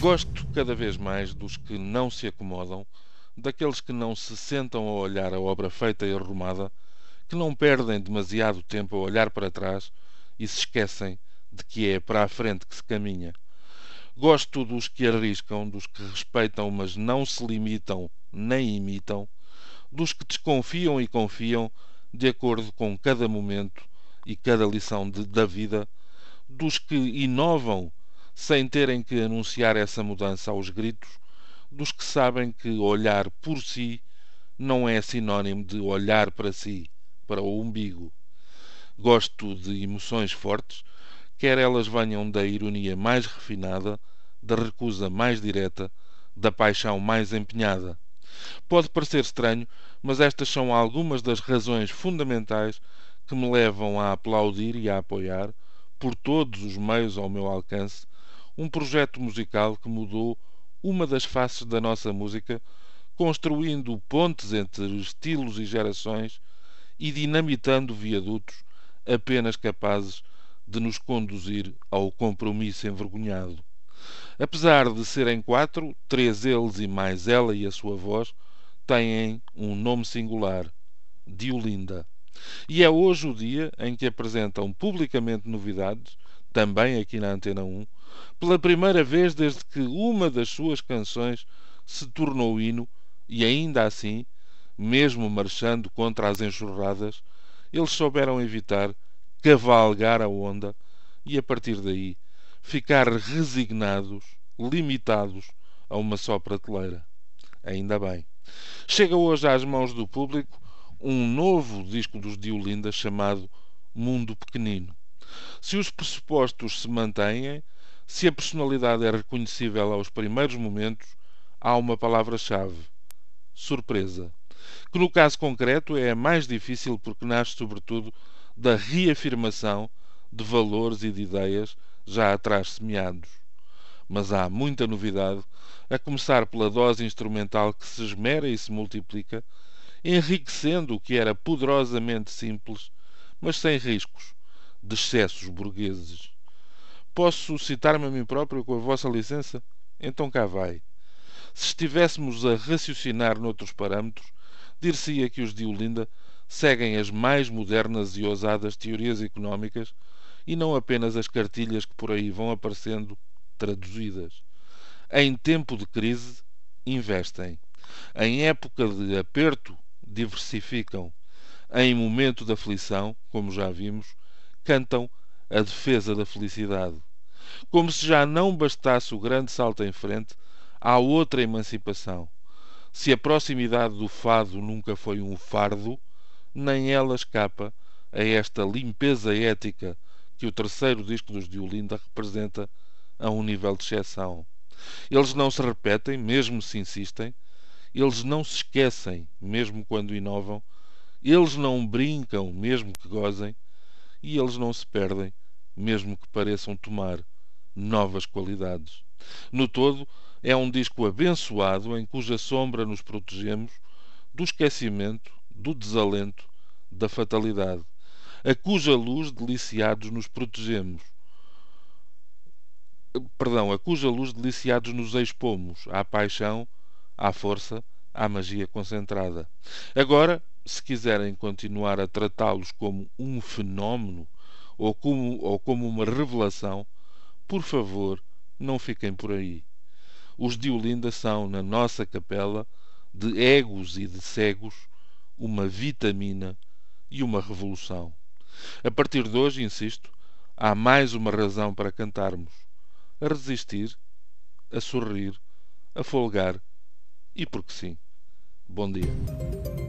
Gosto cada vez mais dos que não se acomodam, daqueles que não se sentam a olhar a obra feita e arrumada, que não perdem demasiado tempo a olhar para trás e se esquecem de que é para a frente que se caminha. Gosto dos que arriscam, dos que respeitam, mas não se limitam nem imitam, dos que desconfiam e confiam de acordo com cada momento e cada lição de, da vida, dos que inovam sem terem que anunciar essa mudança aos gritos, dos que sabem que olhar por si não é sinónimo de olhar para si, para o umbigo. Gosto de emoções fortes, quer elas venham da ironia mais refinada, da recusa mais direta, da paixão mais empenhada. Pode parecer estranho, mas estas são algumas das razões fundamentais que me levam a aplaudir e a apoiar, por todos os meios ao meu alcance, um projeto musical que mudou uma das faces da nossa música, construindo pontes entre estilos e gerações e dinamitando viadutos apenas capazes de nos conduzir ao compromisso envergonhado. Apesar de serem quatro, três eles e mais ela e a sua voz têm um nome singular: Diolinda. E é hoje o dia em que apresentam publicamente novidades, também aqui na Antena 1, pela primeira vez desde que uma das suas canções se tornou hino e ainda assim, mesmo marchando contra as enxurradas, eles souberam evitar cavalgar a onda e a partir daí ficar resignados, limitados a uma só prateleira. Ainda bem. Chega hoje às mãos do público um novo disco dos Diolinda chamado Mundo Pequenino. Se os pressupostos se mantêm, se a personalidade é reconhecível aos primeiros momentos, há uma palavra-chave: surpresa. Que no caso concreto é a mais difícil porque nasce, sobretudo, da reafirmação de valores e de ideias já atrás semeados. Mas há muita novidade, a começar pela dose instrumental que se esmera e se multiplica, enriquecendo o que era poderosamente simples, mas sem riscos de excessos burgueses. Posso citar-me a mim próprio com a vossa licença? Então cá vai. Se estivéssemos a raciocinar noutros parâmetros, dir-se-ia que os de Olinda seguem as mais modernas e ousadas teorias económicas e não apenas as cartilhas que por aí vão aparecendo traduzidas. Em tempo de crise, investem. Em época de aperto, diversificam. Em momento de aflição, como já vimos, cantam a defesa da felicidade. Como se já não bastasse o grande salto em frente, há outra emancipação. Se a proximidade do fado nunca foi um fardo, nem ela escapa a esta limpeza ética que o terceiro disco dos Diolinda representa a um nível de exceção. Eles não se repetem, mesmo se insistem, eles não se esquecem, mesmo quando inovam, eles não brincam, mesmo que gozem, e eles não se perdem, mesmo que pareçam tomar novas qualidades. No todo, é um disco abençoado em cuja sombra nos protegemos do esquecimento, do desalento, da fatalidade, a cuja luz deliciados nos protegemos. Perdão, a cuja luz deliciados nos expomos à paixão, à força, à magia concentrada. Agora, se quiserem continuar a tratá-los como um fenómeno ou como, ou como uma revelação, por favor, não fiquem por aí. Os de Olinda são, na nossa capela, de egos e de cegos, uma vitamina e uma revolução. A partir de hoje, insisto, há mais uma razão para cantarmos: a resistir, a sorrir, a folgar e porque sim. Bom dia.